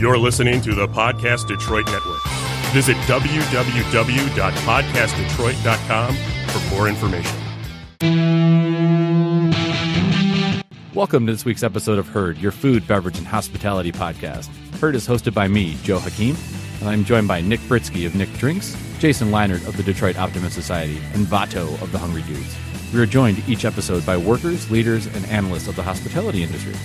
You're listening to the Podcast Detroit Network. Visit www.podcastdetroit.com for more information. Welcome to this week's episode of Herd, your food, beverage, and hospitality podcast. Herd is hosted by me, Joe Hakeem, and I'm joined by Nick Britsky of Nick Drinks, Jason Leinert of the Detroit Optimist Society, and Vato of the Hungry Dudes. We are joined each episode by workers, leaders, and analysts of the hospitality industry.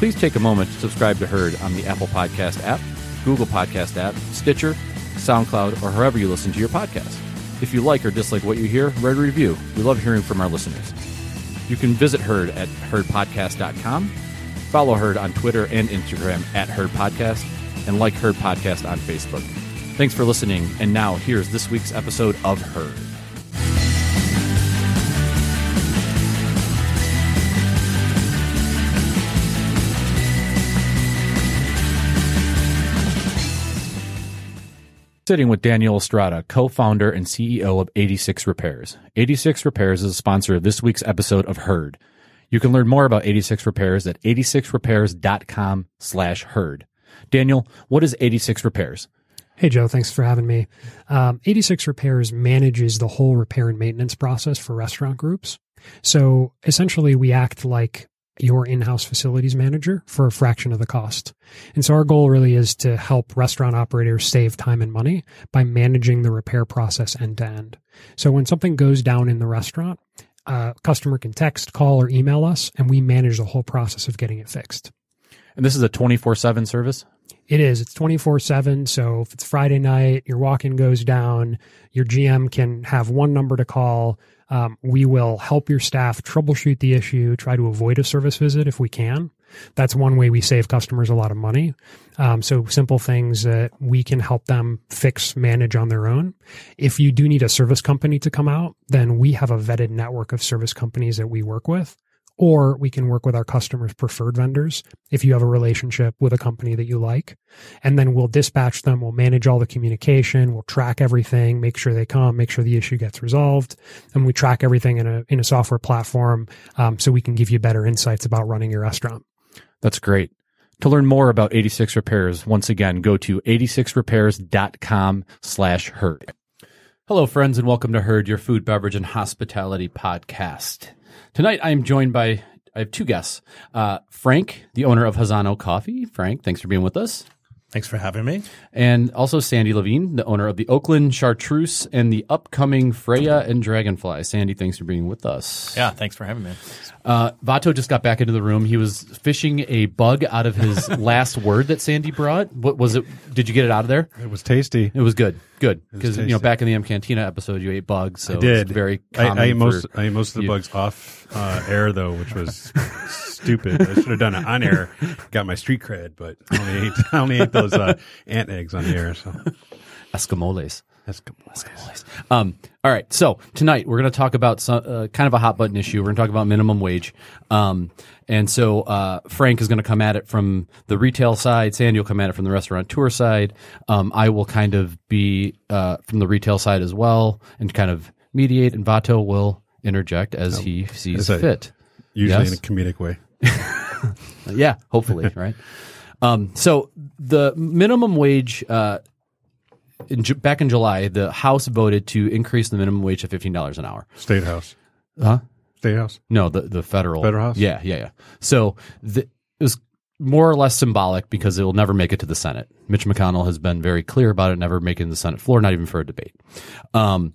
Please take a moment to subscribe to Herd on the Apple Podcast app, Google Podcast app, Stitcher, SoundCloud, or wherever you listen to your podcast. If you like or dislike what you hear, write a review. We love hearing from our listeners. You can visit Herd at herdpodcast.com, follow Herd on Twitter and Instagram at Herd Podcast, and like Herd Podcast on Facebook. Thanks for listening, and now here's this week's episode of Herd. Sitting with Daniel Estrada, co founder and CEO of 86 Repairs. 86 Repairs is a sponsor of this week's episode of Herd. You can learn more about 86 Repairs at 86repairs.com slash herd. Daniel, what is 86 Repairs? Hey, Joe, thanks for having me. Um, 86 Repairs manages the whole repair and maintenance process for restaurant groups. So essentially, we act like your in-house facilities manager for a fraction of the cost. And so our goal really is to help restaurant operators save time and money by managing the repair process end to end. So when something goes down in the restaurant, a customer can text, call, or email us, and we manage the whole process of getting it fixed. And this is a 24 7 service? It is. It's 24 7. So if it's Friday night, your walk in goes down, your GM can have one number to call. Um, we will help your staff troubleshoot the issue, try to avoid a service visit if we can. That's one way we save customers a lot of money. Um, so simple things that we can help them fix, manage on their own. If you do need a service company to come out, then we have a vetted network of service companies that we work with or we can work with our customers' preferred vendors if you have a relationship with a company that you like. And then we'll dispatch them, we'll manage all the communication, we'll track everything, make sure they come, make sure the issue gets resolved. And we track everything in a, in a software platform um, so we can give you better insights about running your restaurant. That's great. To learn more about 86 Repairs, once again, go to 86repairs.com slash herd. Hello, friends, and welcome to Herd, your food, beverage, and hospitality podcast. Tonight, I am joined by I have two guests. Uh, Frank, the owner of Hazano Coffee. Frank, thanks for being with us. Thanks for having me. And also Sandy Levine, the owner of the Oakland Chartreuse and the upcoming Freya and Dragonfly. Sandy, thanks for being with us. Yeah, thanks for having me. Uh, Vato just got back into the room. He was fishing a bug out of his last word that Sandy brought. What was it? Did you get it out of there? It was tasty. It was good. Good. Because, you know, back in the M Cantina episode, you ate bugs. So I did. It's very I, common. I ate most. I ate most of the you. bugs off uh, air though, which was stupid. I should have done it on air. Got my street cred, but I only ate. I only ate those uh, ant eggs on the air. So Escamoles. Um, all right. So tonight we're going to talk about some, uh, kind of a hot button issue. We're going to talk about minimum wage. Um, and so uh, Frank is going to come at it from the retail side. Sandy will come at it from the restaurateur side. Um, I will kind of be uh, from the retail side as well and kind of mediate. And Vato will interject as he sees as I- fit. Usually Yes. in a comedic way. Yeah, hopefully, right? Um, so the minimum wage uh, in, back in July, the House voted to increase the minimum wage to fifteen dollars an hour. State house. Huh? State house. No, the the federal Federal House? Yeah, yeah, yeah. So the, it was more or less symbolic because it will never make it to the Senate. Mitch McConnell has been very clear about it never making the Senate floor, not even for a debate. Um,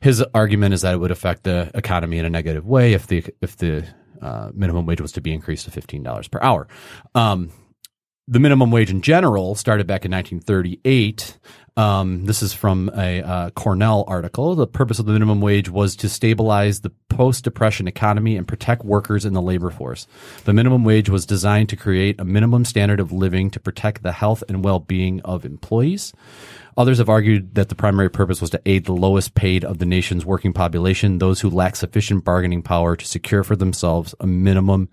his argument is that it would affect the economy in a negative way if the if the uh, minimum wage was to be increased to fifteen dollars per hour. Um, the minimum wage in general started back in 1938. Um, this is from a uh, Cornell article. The purpose of the minimum wage was to stabilize the post depression economy and protect workers in the labor force. The minimum wage was designed to create a minimum standard of living to protect the health and well being of employees. Others have argued that the primary purpose was to aid the lowest paid of the nation's working population, those who lack sufficient bargaining power to secure for themselves a minimum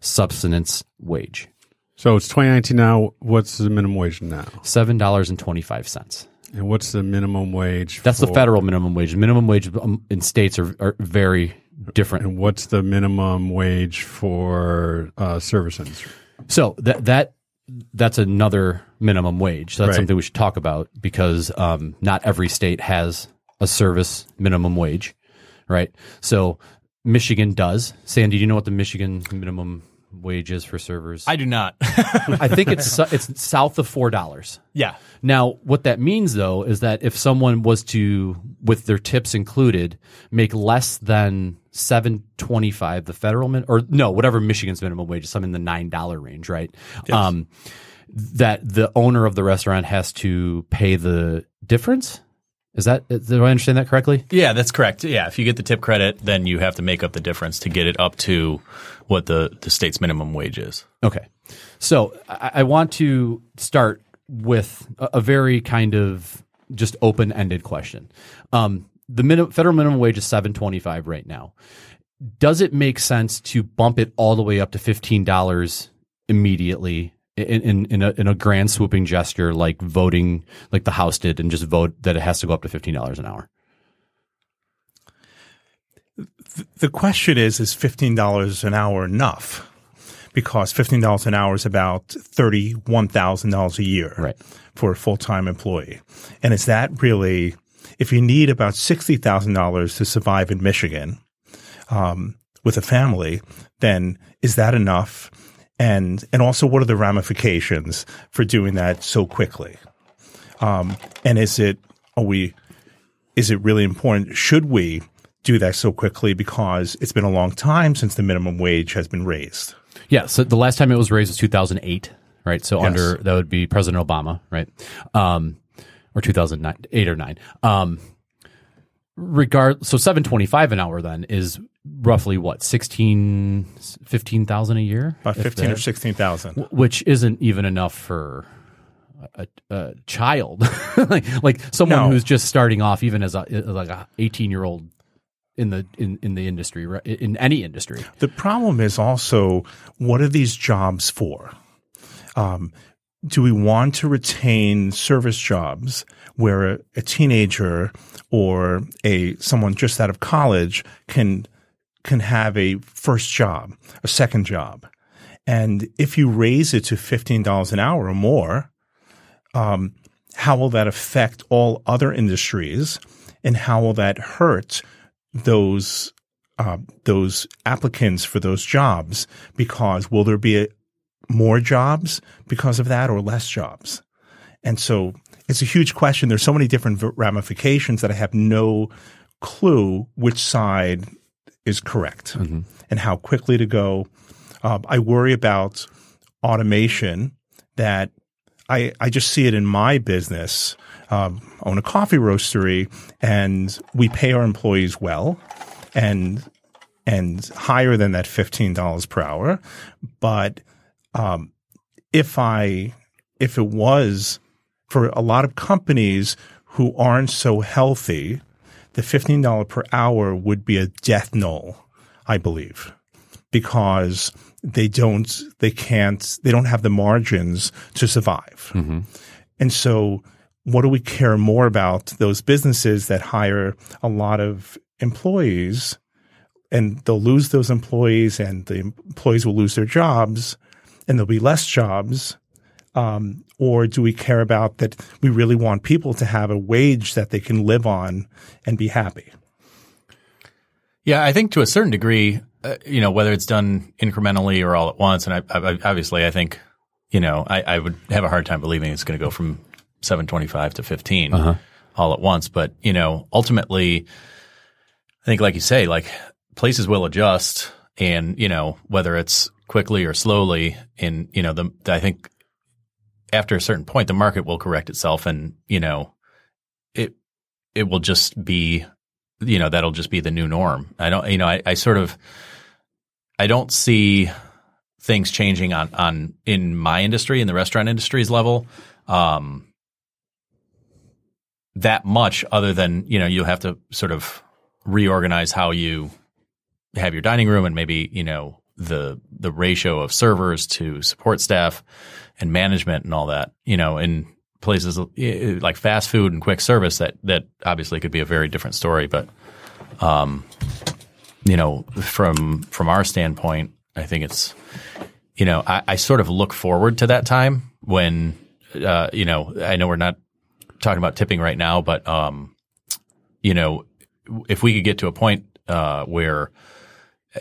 subsistence wage. So it's 2019 now. What's the minimum wage now? Seven dollars and twenty five cents. And what's the minimum wage? That's the federal minimum wage. Minimum wage um, in states are, are very different. And what's the minimum wage for uh, service industry? So that that that's another minimum wage. So that's Right. something we should talk about because um, not every state has a service minimum wage, right? So Michigan does. Sandy, do you know what the Michigan minimum wage is for servers? I do not. I think it's it's south of four dollars. yeah. Now, what that means though is that if someone was to, with their tips included, make less than seven twenty five, the federal min or no, whatever Michigan's minimum wage is, some in the nine dollar range, right? Um, that the owner of the restaurant has to pay the difference. Is that did I understand that correctly? Yeah, that's correct. Yeah, if you get the tip credit, then you have to make up the difference to get it up to what the, the state's minimum wage is. Okay. So I, I want to start with a, a very kind of just open ended question. Um, the minimum, federal minimum wage is seven twenty five right now. Does it make sense to bump it all the way up to fifteen dollars immediately in, in, in, a, in a grand swooping gesture like voting like the House did and just vote that it has to go up to fifteen dollars an hour? the question is is $15 an hour enough because $15 an hour is about $31,000 a year Right. for a full-time employee and is that really if you need about $60,000 to survive in Michigan um, with a family then is that enough and and also what are the ramifications for doing that so quickly um, and is it are we is it really important? Should we do that so quickly because it's been a long time since the minimum wage has been raised? Yeah. So the last time it was raised was 2008, right? So Yes. under that would be President Obama, right? Um, or 2009, eight or nine. Um, regard so 725 an hour then is roughly what 16 15,000 a year About fifteen or sixteen thousand. which isn't even enough for a, a child like like someone No. who's just starting off even as a like a 18 year old in the in, in the industry right? in any industry The problem is also what are these jobs for? Um, do we want to retain service jobs where a, a teenager or a someone just out of college can can have a first job, a second job, and if you raise it to fifteen dollars an hour or more, um, how will that affect all other industries, and how will that hurt those uh, those applicants for those jobs because will there be a, more jobs because of that or less jobs? And so it's a huge question. There's so many different ramifications that I have no clue which side is correct and how quickly to go. Um, I worry about automation that I, I just see it in my business. Um, own a coffee roastery and we pay our employees well and and higher than that fifteen dollars per hour. But um, if I if it was for a lot of companies who aren't so healthy, the fifteen dollar per hour would be a death knell, I believe, because they don't they can't they don't have the margins to survive. Mm-hmm. And so, what do we care more about? Those businesses that hire a lot of employees and they'll lose those employees and the employees will lose their jobs and there'll be less jobs. Um, or do we care about that we really want people to have a wage that they can live on and be happy? Yeah, I think to a certain degree, uh, you know, whether it's done incrementally or all at once, and I, I, obviously, I think, you know, I, I would have a hard time believing it's going to go from 725 to 15 all at once. But you know, ultimately, I think, like you say, like places will adjust, and you know, whether it's quickly or slowly, and you know, the I think after a certain point, the market will correct itself, and you know, it it will just be you know that'll just be the new norm. I don't you know I, I sort of I don't see things changing on on in my industry in the restaurant industry's level um, that much other than you know you'll have to sort of reorganize how you have your dining room and maybe you know the the ratio of servers to support staff and management and all that you know in places eh, like fast food and quick service that that obviously could be a very different story but um you know from from our standpoint i think it's you know, I, I sort of look forward to that time when, uh, you know, I know we're not talking about tipping right now, but, um, you know, if we could get to a point, uh, where,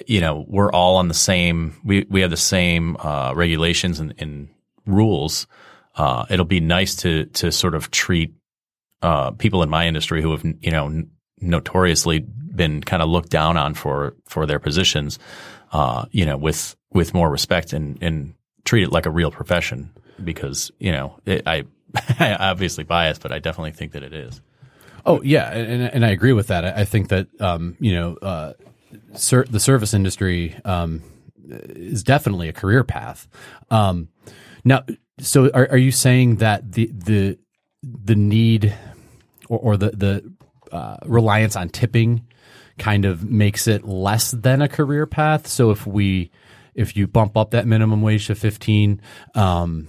you know, we're all on the same, we, we have the same, uh, regulations and, and rules, uh, it'll be nice to, to sort of treat, uh, people in my industry who have, you know, notoriously been kind of looked down on for, for their positions, uh, you know, with, with more respect and, and treat it like a real profession because, you know, it, I, I obviously biased, but I definitely think that it is. Oh yeah, and, and I agree with that. I I think that um, you know uh, ser- the service industry um, is definitely a career path. Um, now, so are, are you saying that the the the need or, or the the uh, reliance on tipping kind of makes it less than a career path? So if we if you bump up that minimum wage to fifteen, um,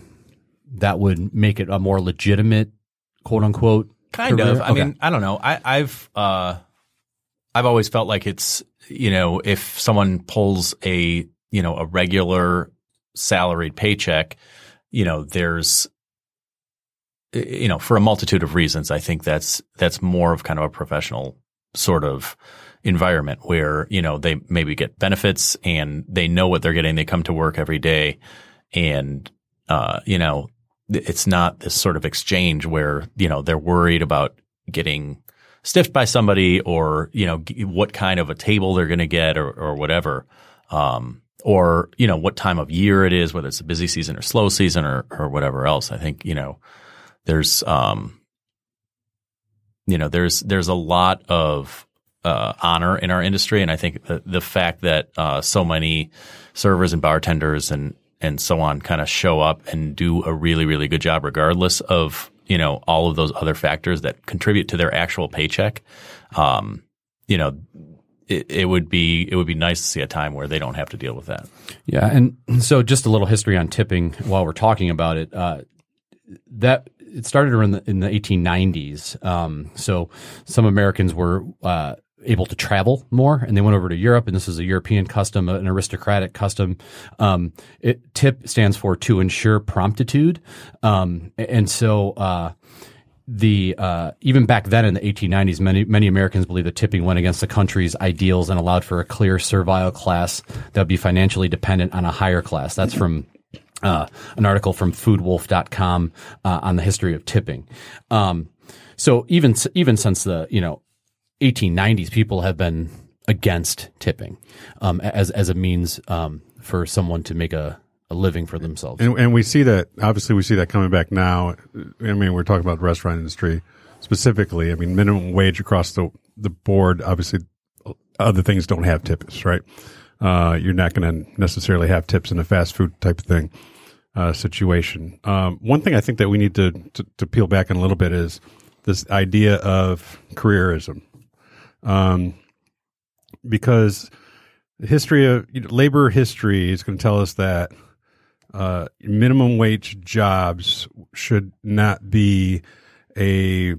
that would make it a more legitimate quote unquote Kind career? of. I Okay. mean, I don't know. I, I've uh, I've always felt like it's you know if someone pulls a you know a regular salaried paycheck, you know there's you know for a multitude of reasons. I think that's that's more of kind of a professional sort of environment where you know they maybe get benefits and they know what they're getting. They come to work every day, and uh, you know it's not this sort of exchange where you know they're worried about getting stiffed by somebody or you know what kind of a table they're going to get or, or whatever um, or you know what time of year it is whether it's a busy season or slow season or or whatever else. I think you know there's um you know there's there's a lot of uh, honor in our industry. And i think the, the fact that uh, so many servers and bartenders and and so on kind of show up and do a really really good job regardless of you know all of those other factors that contribute to their actual paycheck um you know it, it would be it would be nice to see a time where they don't have to deal with that Yeah, and so just a little history on tipping while we're talking about it. Uh, that it started around the, in the 1890s. Um, so some Americans were uh, able to travel more, and they went over to Europe, and this is a European custom, an aristocratic custom. Um, it, tip stands for to ensure promptitude, um, and so. Uh, the uh, even back then in the 1890s, many many Americans believed that tipping went against the country's ideals and allowed for a clear servile class that would be financially dependent on a higher class. That's from uh, an article from FoodWolf.com uh, on the history of tipping. Um, so even even since the you know 1890s, people have been against tipping um, as as a means um, for someone to make a, a living for themselves. And, and we see that, obviously, we see that coming back now. I mean, we're talking about the restaurant industry specifically. I mean, minimum wage across the, the board, obviously, other things don't have tips, right? Uh, you're not going to necessarily have tips in a fast food type of thing uh, situation. Um, one thing I think that we need to, to, to peel back in a little bit is this idea of careerism. Um, because the history of you know, labor history is going to tell us that uh, minimum wage jobs should not be a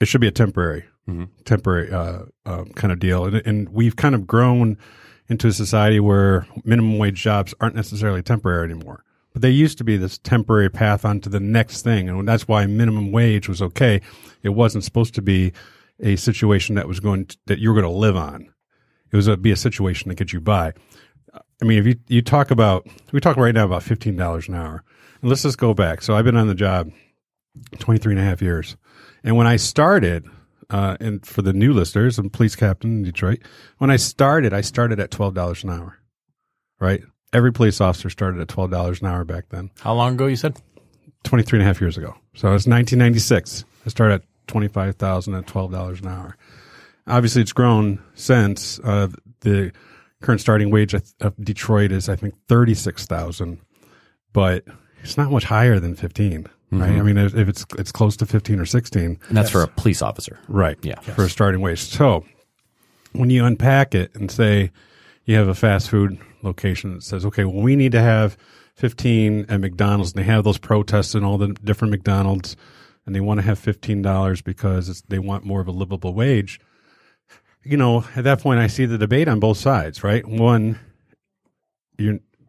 it should be a temporary temporary uh, uh, kind of deal. And, and we've kind of grown into a society where minimum wage jobs aren't necessarily temporary anymore. But they used to be this temporary path onto the next thing. And that's why minimum wage was okay. It wasn't supposed to be a situation that was going to, that you were going to live on. It was a, be a situation to get you by I mean, if you, you talk about, we talk right now about $15 an hour. And let's just go back. So I've been on the job 23 and a half years. And when I started, uh, and for the new listeners, I'm police captain in Detroit. When I started, I started at $12 an hour, right? Every police officer started at $12 an hour back then, how long ago you said 23 and a half years ago. So it's 1996. I started at 25,000 at $12 an hour. Obviously it's grown since, uh, the, current starting wage of of Detroit is I think thirty six thousand, but it's not much higher than 15 right? Mm-hmm. I mean, if if it's it's close to fifteen or sixteen, and that's for a police officer. right? Yeah. for a starting wage. So when you unpack it and say you have a fast food location that says, okay, well, we need to have fifteen at McDonald's, and they have those protests in all the different McDonald's, and they want to have fifteen dollars because it's, they want more of a livable wage you know, at that point, I see the debate on both sides, right? One,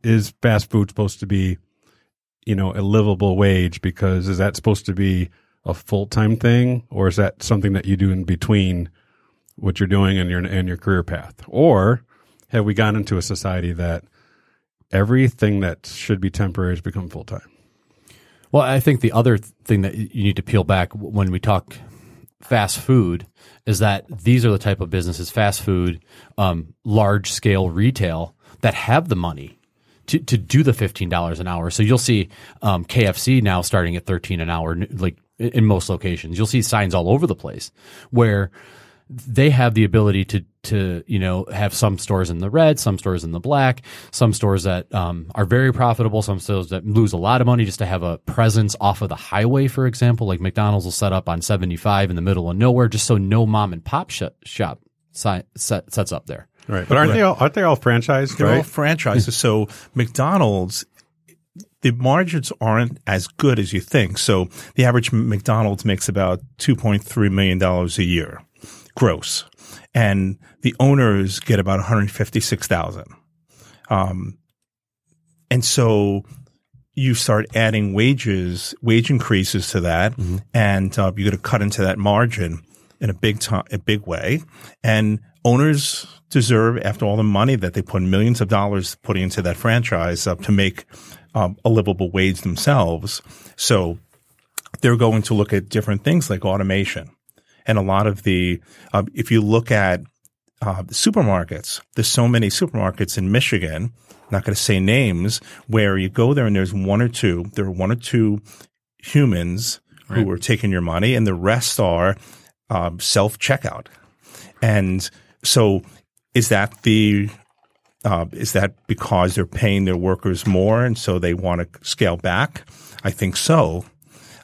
is fast food supposed to be, you know, a livable wage? Because is that supposed to be a full time thing, or is that something that you do in between what you're doing and your and your career path? Or have we gone into a society that everything that should be temporary has become full time? Well, I think the other thing that you need to peel back when we talk fast food is that these are the type of businesses, fast food, um, large scale retail, that have the money to, to do the fifteen dollars an hour. So you'll see um, KFC now starting at thirteen an hour, like in most locations. You'll see signs all over the place where they have the ability to to you know have some stores in the red, some stores in the black, some stores that um, are very profitable, some stores that lose a lot of money just to have a presence off of the highway, for example. Like McDonald's will set up on seventy five in the middle of nowhere, just so no mom and pop sh- shop si- set, sets up there. Right, but aren't they all aren't they all franchised? They're right? all franchises. so McDonald's, the margins aren't as good as you think. So the average McDonald's makes about two point three million dollars a year, gross, and the owners get about one hundred fifty six thousand. Um, and so you start adding wages, wage increases to that, and uh, you're going to cut into that margin in a big time, a big way. And owners deserve, after all the money that they put millions of dollars putting into that franchise, uh, to make um, a livable wage themselves. So they're going to look at different things like automation. And a lot of the, uh, if you look at uh, the supermarkets, there's so many supermarkets in Michigan, not going to say names, where you go there and there's one or two, there are one or two humans who are taking your money and the rest are um, self checkout. And so is that the uh, is that because they're paying their workers more and so they want to scale back? I think so.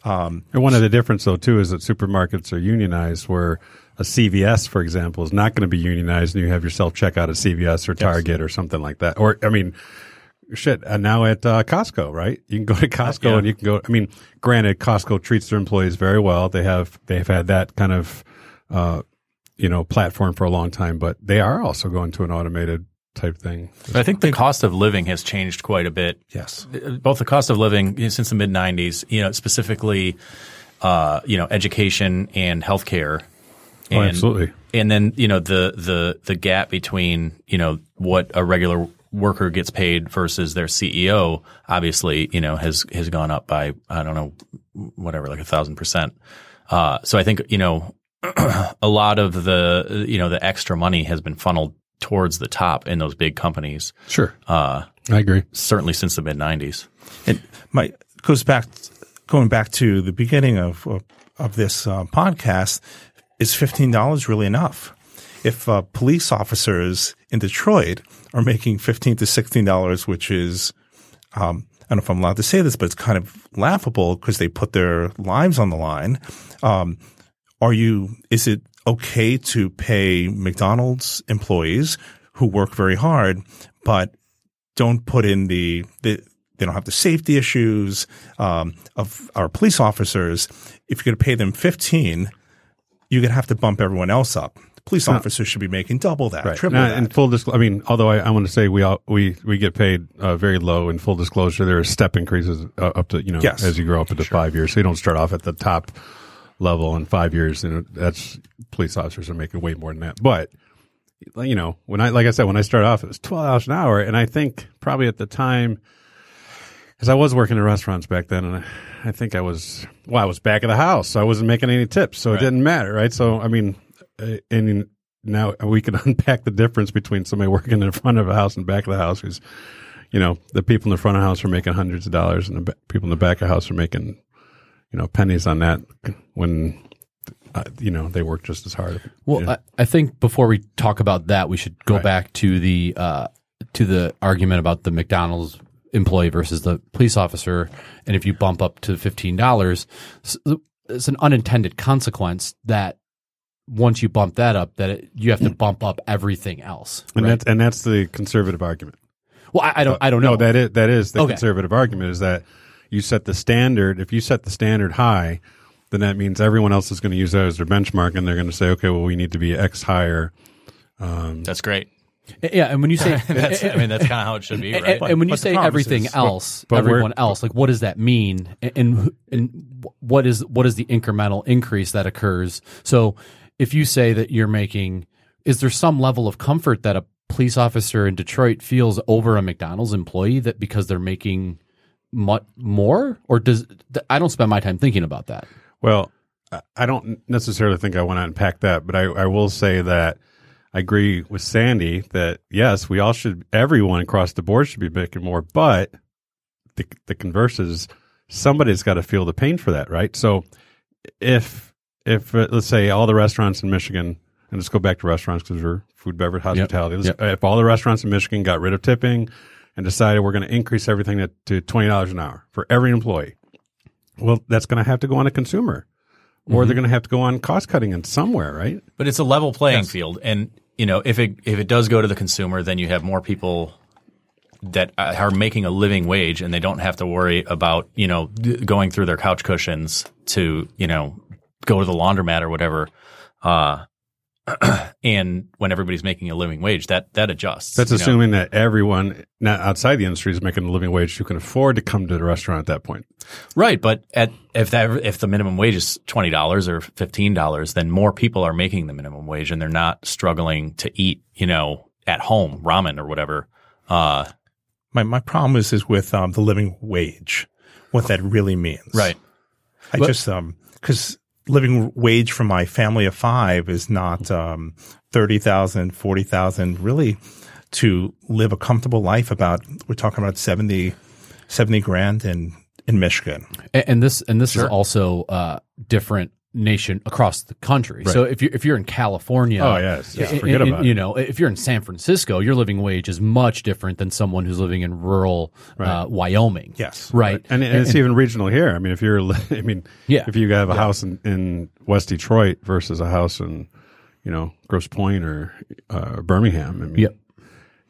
And one of the difference though too is that supermarkets are unionized where a CVS, for example, is not going to be unionized and you have your self checkout at CVS or Target or something like that. Or, I mean, shit, and now at uh, Costco, right? You can go to Costco Yeah. and you can go, I mean, granted, Costco treats their employees very well. They have, they've had that kind of, uh, you know, platform for a long time, but they are also going to an automated type thing. But I think the cost of living has changed quite a bit. Yes. Both the cost of living you know, since the mid '90s, you know, specifically, uh, you know, education and healthcare. Oh, And, absolutely. And then you know the the the gap between you know what a regular worker gets paid versus their CEO, obviously, you know, has has gone up by I don't know whatever like a thousand percent. Uh, so I think you know a lot of the you know the extra money has been funneled towards the top in those big companies. Sure. Uh, I agree. certainly since the mid '90s. It my goes back going back to the beginning of of, of this uh, podcast. Is fifteen dollars really enough? If uh, police officers in Detroit are making fifteen to sixteen dollars, which is um, I don't know if I'm allowed to say this, but it's kind of laughable because they put their lives on the line. Um, are you? Is it okay to pay McDonald's employees who work very hard, but don't put in the, the they don't have the safety issues um, of our police officers. If you're going to pay them 15, you're going to have to bump everyone else up. The police officers should be making double that, triple Now, that. in full disclosure, I mean, although I, I want to say we all, we we get paid uh, very low. In full disclosure, there are step increases uh, up to you know Yes. as you grow up into five years. So you don't start off at the top level in five years, and that's police officers are making way more than that. But you know, when I like I said, when I started off, it was twelve dollars an hour, and I think probably at the time, because I was working in restaurants back then, and I, I think I was well, I was back of the house, so I wasn't making any tips, so it didn't matter, right? So I mean, uh, and now we can unpack the difference between somebody working in front of a house and back of the house, who's you know, the people in the front of the house are making hundreds of dollars, and the people in the back of the house are making, you know, pennies on that when, uh, you know, they work just as hard. Well. I, I think before we talk about that, we should go Right. back to the uh, to the argument about the McDonald's employee versus the police officer, and if you bump up to fifteen dollars, it's an unintended consequence that once you bump that up, that it, you have to bump up everything else. and right? that's and that's the conservative argument. well, I, I don't, I don't know. No, that is that is the Okay. conservative argument is that you set the standard. If you set the standard high, then that means everyone else is going to use that as their benchmark, and they're going to say, okay, well, we need to be X higher. Um, that's great. Eh, yeah, and when you say That's, I mean, that's kind of how it should be, and, right? and when you But say everything is- else, but we're- everyone else, like what does that mean? And, and and what is what is the incremental increase that occurs? So if you say that you're making, is there some level of comfort that a police officer in Detroit feels over a McDonald's employee that because they're making much more, or does I don't spend my time thinking about that. Well, I- don't necessarily think I want to unpack that, but I, I will say that I agree with Sandy that yes, we all should, everyone across the board should be making more, but the, the converse is somebody's got to feel the pain for that, right? So if, if uh, let's say all the restaurants in Michigan, and let's go back to restaurants because we're food, beverage, hospitality. Let's- If all the restaurants in Michigan got rid of tipping and decided we're going to increase everything to, to $20 an hour for every employee, well, that's going to have to go on a consumer, or they're going to have to go on cost cutting in somewhere, right? But it's a level playing field, and you know if it if it does go to the consumer, then you have more people that are making a living wage, and they don't have to worry about you know going through their couch cushions to you know go to the laundromat or whatever. Uh, and when everybody's making a living wage, that that adjusts. That's you know? assuming that everyone not outside the industry is making a living wage who can afford to come to the restaurant at that point. Right, but at if that if the minimum wage is twenty dollars or fifteen dollars, then more people are making the minimum wage and they're not struggling to eat, you know, at home ramen or whatever. Uh, My my problem is is with um, the living wage, what that really means. right. I just um because living wage for my family of five is not um 30,000, 40,000 really to live a comfortable life about we're talking about 70, 70 grand in in Michigan. And, and this and this is also uh, different nation across the country. So if you if you're in California, Oh, yes. Yeah, forget and- about you it. know if you're in San Francisco, your living wage is much different than someone who's living in rural uh, Wyoming. Yes. right. And, and it's even regional here. I mean, if you're, I mean, Yeah. if you have a house in, in West Detroit versus a house in, you know, Grosse Pointe or uh, Birmingham, I mean, Yep.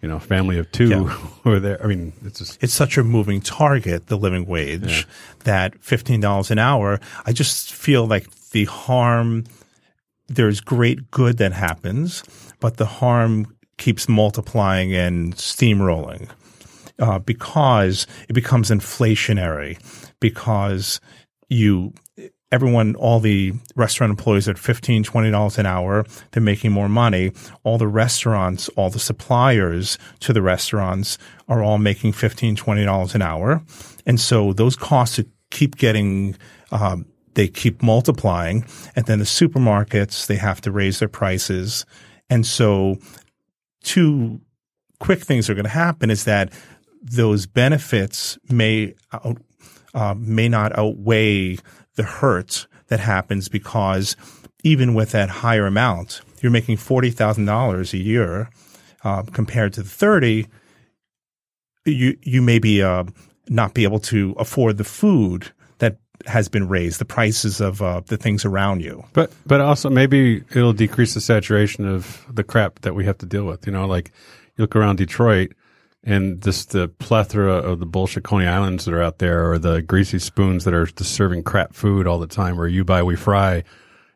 you know, family of two Yeah. who are there. I mean, it's just, It's such a moving target, the living wage, that fifteen dollars an hour. I just feel like the harm. There's great good that happens, but the harm keeps multiplying and steamrolling uh, because it becomes inflationary. Because you, everyone, all the restaurant employees at $15, $20 an hour. They're making more money. All the restaurants, all the suppliers to the restaurants are all making $15, $20 an hour. And so those costs keep getting, um, they keep multiplying. And then the supermarkets, they have to raise their prices. And so two quick things are going to happen is that those benefits may uh, may not outweigh the hurt that happens because even with that higher amount, you're making forty thousand dollars a year uh, compared to the thirty. You you may be uh, not be able to afford the food has been raised, the prices of uh, the things around you. but, but also maybe it'll decrease the saturation of the crap that we have to deal with. You know, like you look around Detroit and just the plethora of the bullshit Coney Islands that are out there or the greasy spoons that are just serving crap food all the time where you buy, we fry.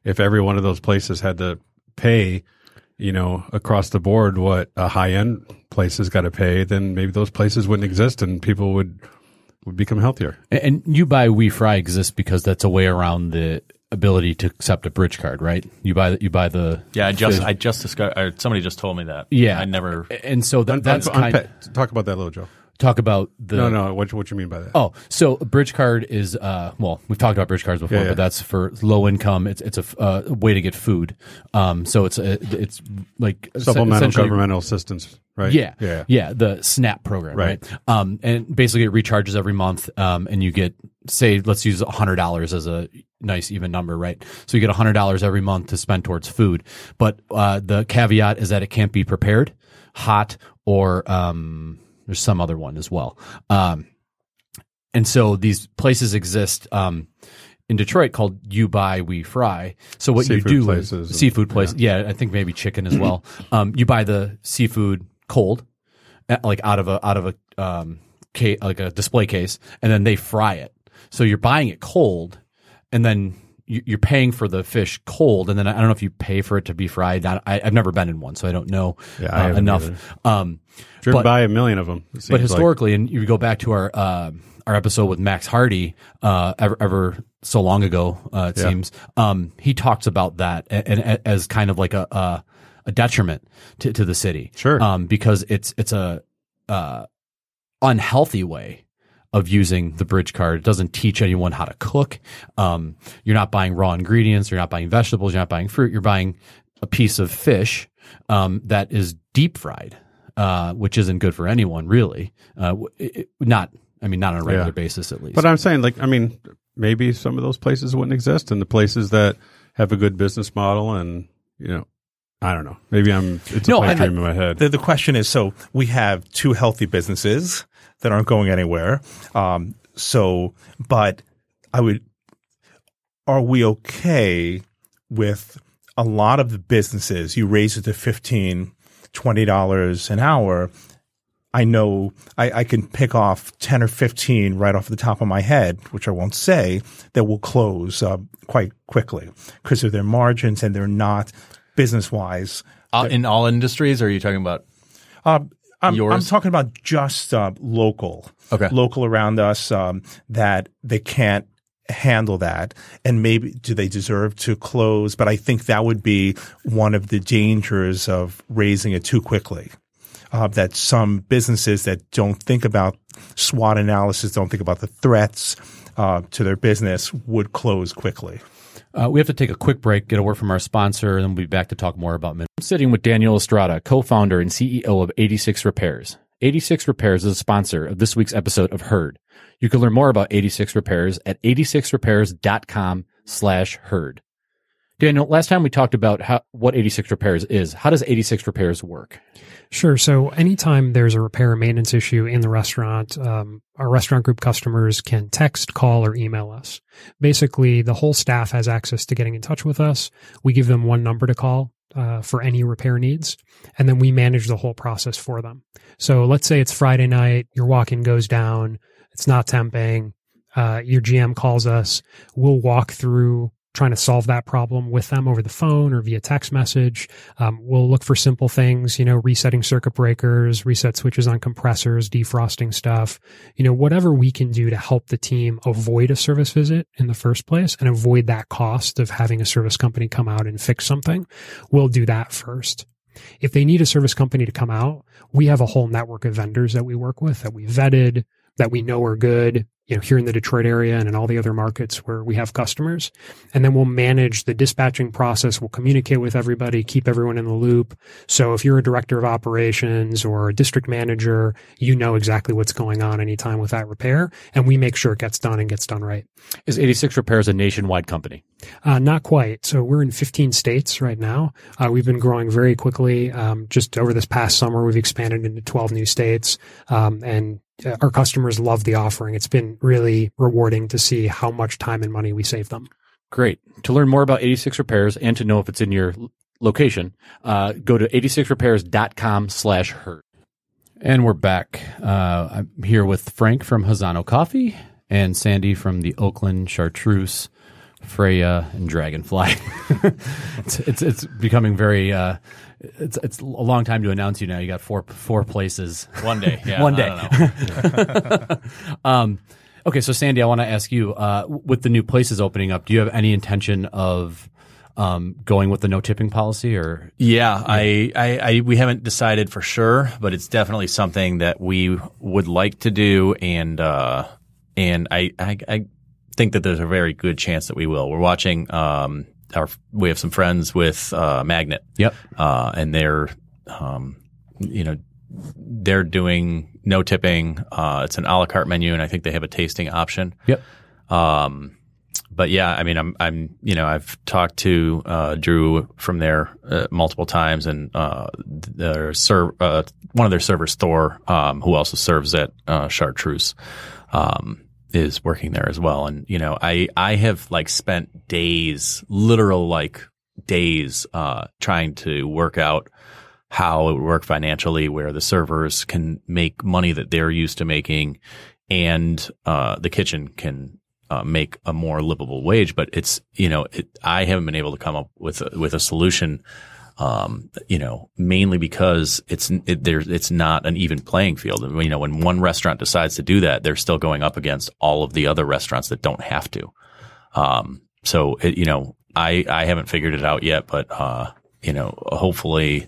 If every one of those places had to pay, you know, across the board what a high end place has got to pay, then maybe those places wouldn't exist and people would become healthier. And, and you buy We Fry exists because that's a way around the ability to accept a bridge card, right? You buy the, you buy the Yeah, I just the- I just discovered. Somebody just told me that. yeah. I never. And so that, that's Un- kind unpa- talk about that a little, Joe. Talk about the No, no. What what you mean by that? Oh, so a bridge card is uh well, we've talked about bridge cards before, Yeah, yeah. but that's for low income. It's it's a uh, way to get food. Um, so it's a, it's like Supplemental governmental assistance, right? Yeah, yeah. yeah, the SNAP program, right? Right. Um, and basically it recharges every month, um, and you get say let's use hundred dollars as a nice even number, right? So you get hundred dollars every month to spend towards food, but uh, the caveat is that it can't be prepared hot or um, there's some other one as well. Um, and so these places exist. Um, in Detroit called You Buy We Fry. So what Seafood you do places is seafood place. Yeah. I think maybe chicken as well. um, you buy the seafood cold, like out of a out of a um, ca- like a display case, and then they fry it. So you're buying it cold, and then you're paying for the fish cold, and then I don't know if you pay for it to be fried. I, I- I've never been in one, so I don't know Yeah, uh, enough. Um, Driven but- by a million of them. but seems like. historically, and you go back to our uh, our episode with Max Hardy, uh, ever, ever so long ago, uh, it Yeah. seems, um, he talks about that and, and as kind of like a a, a detriment to, to the city, Sure. um, because it's it's a uh, unhealthy way of using the bridge card. It doesn't teach anyone how to cook. Um, you're not buying raw ingredients. You're not buying vegetables. You're not buying fruit. You're buying a piece of fish um, that is deep fried, uh, which isn't good for anyone, really. Uh, it- it- not, I mean, not on a regular Yeah. basis, at least. But I'm saying, like, I mean, maybe some of those places wouldn't exist, and the places that have a good business model, and you know, I don't know. Maybe I'm. It's a No, pipe I- dream in my head. The, the question is so we have two healthy businesses that aren't going anywhere. Um, so, but I would, are we okay with a lot of the businesses? You raise it to 15 $20 an hour. I know I, I can pick off 10 or 15 right off the top of my head, which I won't say, that will close uh, quite quickly because of their margins and they're not business wise Uh, in all industries, or are you talking about? uh, I'm? I'm talking about just uh, local, Okay. local around us um, that they can't handle that, and maybe do they deserve to close? But I think that would be one of the dangers of raising it too quickly. Uh, that some businesses that don't think about SWOT analysis, don't think about the threats uh, to their business, would close quickly. Uh, we have to take a quick break, get a word from our sponsor, and then we'll be back to talk more about. I'm sitting with Daniel Estrada, co-founder and CEO of 86 Repairs. 86 Repairs is a sponsor of this week's episode of Herd. You can learn more about 86 Repairs at 86repairs.com slash herd. Daniel, last time we talked about how, what 86 Repairs is. How does 86 Repairs work? Sure. So anytime there's a repair or maintenance issue in the restaurant, um, our restaurant group customers can text, call, or email us. Basically, the whole staff has access to getting in touch with us. We give them one number to call uh, for any repair needs, and then we manage the whole process for them. So let's say it's Friday night, your walk-in goes down, it's not temping, uh, your GM calls us, we'll walk through trying to solve that problem with them over the phone or via text message. Um, we'll look for simple things, you know, resetting circuit breakers, reset switches on compressors, defrosting stuff, you know, whatever we can do to help the team avoid a service visit in the first place and avoid that cost of having a service company come out and fix something. We'll do that first. If they need a service company to come out, we have a whole network of vendors that we work with that we vetted, that we know are good, you know, here in the Detroit area and in all the other markets where we have customers. And then we'll manage the dispatching process. We'll communicate with everybody, keep everyone in the loop. So if you're a director of operations or a district manager, you know exactly what's going on anytime with that repair. And we make sure it gets done and gets done right. Is 86 Repairs a nationwide company? Uh, not quite. So we're in 15 states right now. Uh, we've been growing very quickly. Um, just over this past summer, we've expanded into 12 new states. Um, and our customers love the offering. It's been really rewarding to see how much time and money we save them. Great. To learn more about 86 Repairs and to know if it's in your location, uh, go to 86repairs.com slash herd. And we're back. Uh, I'm here with Frank from Hazano Coffee and Sandy from the Oakland Chartreuse, Freya, and Dragonfly. it's, it's it's becoming very. Uh, it's it's a long time to announce you now. You got four four places. One day, yeah, One day. um, okay, so Sandy, I want to ask you, uh, with the new places opening up, do you have any intention of um, going with the no tipping policy, or Yeah, I, I, I, we haven't decided for sure, but it's definitely something that we would like to do, and uh, and I, I, I think that there's a very good chance that we will. We're watching. Um, our we have some friends with uh, Magnet. Yep. Uh, and they're, um, you know, they're doing no tipping. Uh, it's an a la carte menu, and I think they have a tasting option. Yep. Um, but yeah, I mean, I'm, I'm, you know, I've talked to uh, Drew from there uh, multiple times, and uh, their serv- uh, one of their servers, Thor, um, who also serves at uh, Chartreuse, um, is working there as well. And you know, I, I have like spent days, literal like days, uh, trying to work out how it would work financially, where the servers can make money that they're used to making, and uh, the kitchen can uh, make a more livable wage. But it's you know it, I haven't been able to come up with a, with a solution. Um, you know, mainly because it's it, there's it's not an even playing field. And, you know, when one restaurant decides to do that, they're still going up against all of the other restaurants that don't have to. Um, so it, you know, I I haven't figured it out yet, but uh, you know, hopefully,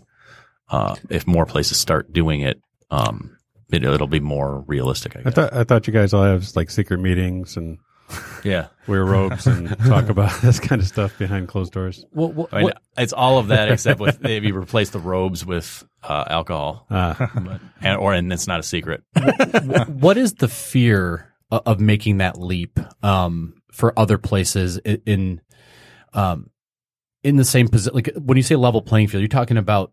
uh, if more places start doing it, um, it, it'll be more realistic. I I thought I thought you guys all have like secret meetings and yeah. wear robes and talk about this kind of stuff behind closed doors. Well, what, I mean, what- it's all of that except with maybe replace the robes with uh, alcohol, Ah. but, and, or and it's not a secret. what is the fear of making that leap um, for other places i- in um, in the same position? Like when you say level playing field, you're talking about.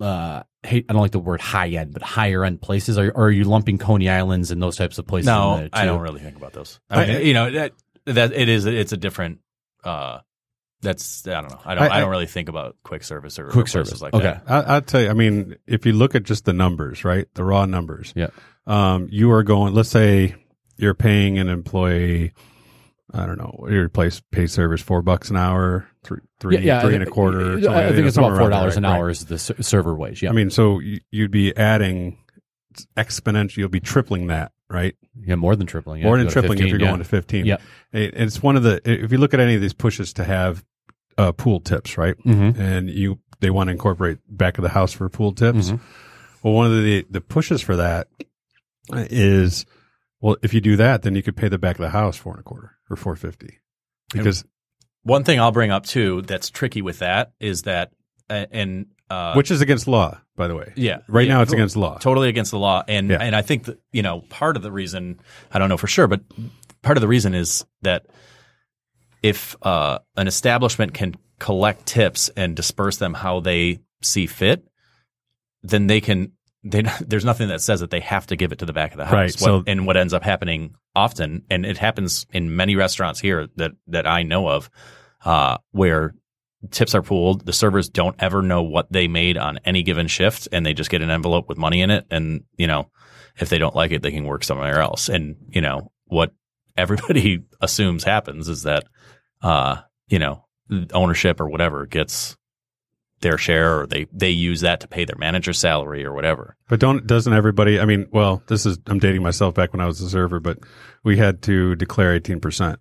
Uh, hey, I don't like the word high end, but higher end places. Are, are you lumping Coney Islands and those types of places? in No, I don't really think about those. I mean, I- you know that that it is it's a different. Uh, that's I don't know. I don't I, I- don't really think about quick service or Quick or places service. like Okay. that. I, I'll tell you. I mean, if you look at just the numbers, right, the raw numbers. Yeah. Um, you are going. Let's say you're paying an employee. I don't know. Your place pay service four bucks an hour, three, three, Yeah, yeah, three and a quarter. I, I think it's about four dollars an right, hour right. is the server wage. Yeah, I mean, so you- you'd be adding exponential. You'll be tripling that, right? yeah, more than tripling. More than tripling 15, if you're yeah. going to 15. Yeah. It's one of the, if you look at any of these pushes to have uh, pool tips, right? Mhm. And you, they want to incorporate back of the house for pool tips. Mhm. Well, one of the, the pushes for that is, well, if you do that, then you could pay the back of the house four and a quarter or 450 because, One thing I'll bring up too that's tricky with that is that uh, and uh, which is against law, by the way. yeah Right yeah, now it's against law. totally against the law and Yeah. and I think that you know part of the reason I don't know for sure but part of the reason is that if uh, an establishment can collect tips and disperse them how they see fit then they can they there's nothing that says that they have to give it to the back of the house Right, What- so- and what ends up happening often and it happens in many restaurants here that that I know of uh, where tips are pooled. The servers don't ever know what they made on any given shift, and they just get an envelope with money in it. And you know, if they don't like it, they can work somewhere else. And you know what everybody assumes happens is that uh, you know ownership or whatever gets their share, or they they use that to pay their manager's salary or whatever. But don't doesn't everybody? I mean, well, this is I'm dating myself back when I was a server, but we had to declare 18 percent.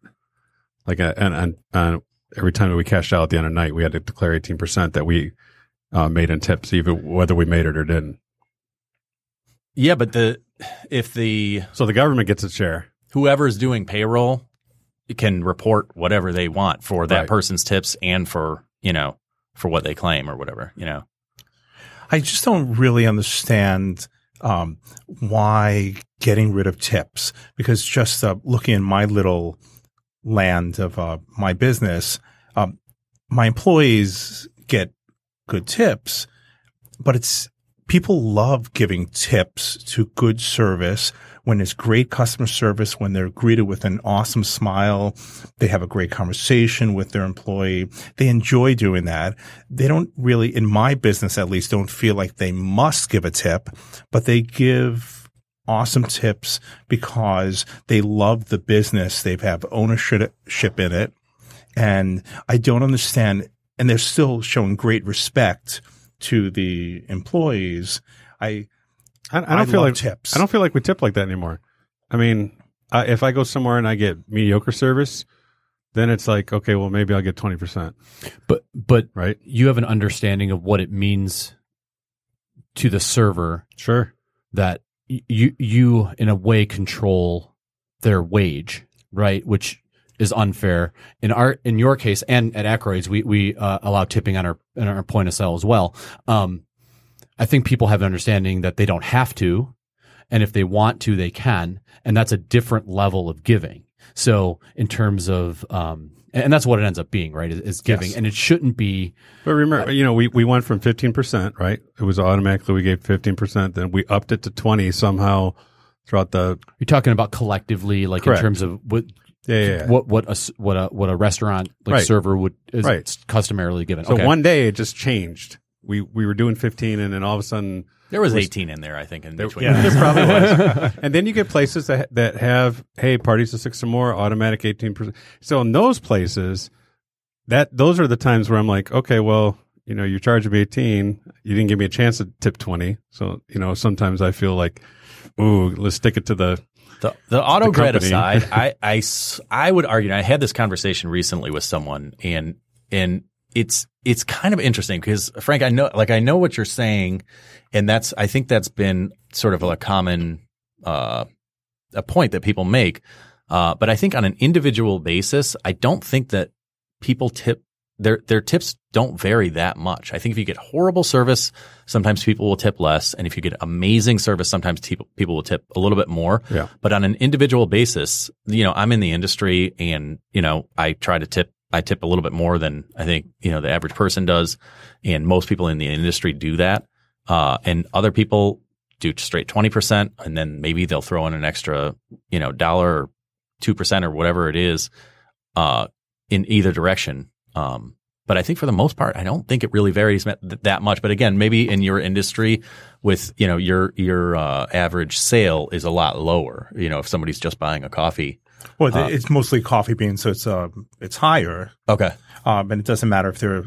Like, uh, and and uh, every time that we cashed out at the end of the night, we had to declare 18 percent that we uh, made in tips, even whether we made it or didn't. Yeah, but the if the So the government gets its share. whoever's doing payroll can report whatever they want for that Right. person's tips and for you know for what they claim or whatever you know? I just don't really understand um, why getting rid of tips because just uh, looking in my little land of uh, my business, um, my employees get good tips, but it's people love giving tips to good service when there's great customer service, when they're greeted with an awesome smile, they have a great conversation with their employee. They enjoy doing that. They don't really, in my business at least, don't feel like they must give a tip, but they give awesome tips because they love the business. They have ownership in it. And I don't understand. And they're still showing great respect to the employees. I, I, I don't I feel love like tips. I don't feel like we tip like that anymore. I mean, I, if I go somewhere and I get mediocre service, then it's like, okay, well, maybe I'll get 20 percent, but but right? you have an understanding of what it means to the server Sure. that you you in a way control their wage, right? Which is unfair in our in your case and at Ackroyd's we we uh, allow tipping on our on our point of sale as well. Um, I think people have an understanding that they don't have to, and if they want to, they can, and that's a different level of giving. So in terms of um, and that's what it ends up being, right? Is, is giving, Yes. and it shouldn't be But remember, you know, we, we went from 15%, right? It was automatically, we gave 15%, then we upped it to 20 somehow throughout the, You're talking about collectively, like Correct. in terms of what yeah, yeah, yeah. what what a what a what a restaurant like Right. server would is Right. customarily given. So okay. one day it just changed. We we were doing 15, and then all of a sudden There was 18 in there, I think, in between. yeah, there probably was. And then you get places that that have hey parties of six or more automatic 18 percent. So in those places, that those are the times where I'm like, okay, well, you know, you charge me 18, you didn't give me a chance to tip 20. So you know, sometimes I feel like, ooh, let's stick it to the The, the auto grid company. aside, I, I I would argue, and I had this conversation recently with someone and, and it's, it's kind of interesting because Frank, I know, like, I know what you're saying. And that's, I think that's been sort of a common, uh, a point that people make. Uh, but I think on an individual basis, I don't think that people tip their their tips don't vary that much. I think if you get horrible service, sometimes people will tip less, and if you get amazing service, sometimes people people will tip a little bit more. Yeah. But on an individual basis, you know, I'm in the industry, and you know, I try to tip. I tip a little bit more than I think you know the average person does, and most people in the industry do that. Uh, and other people do straight twenty percent, and then maybe they'll throw in an extra, you know, dollar or two percent or whatever it is, uh, in either direction. Um, but I think for the most part, I don't think it really varies that much. But again, maybe in your industry, with you know your your uh, average sale is a lot lower. You know, if somebody's just buying a coffee. Well, th- it's mostly coffee beans, so it's um, it's higher, Okay. um, and it doesn't matter if they're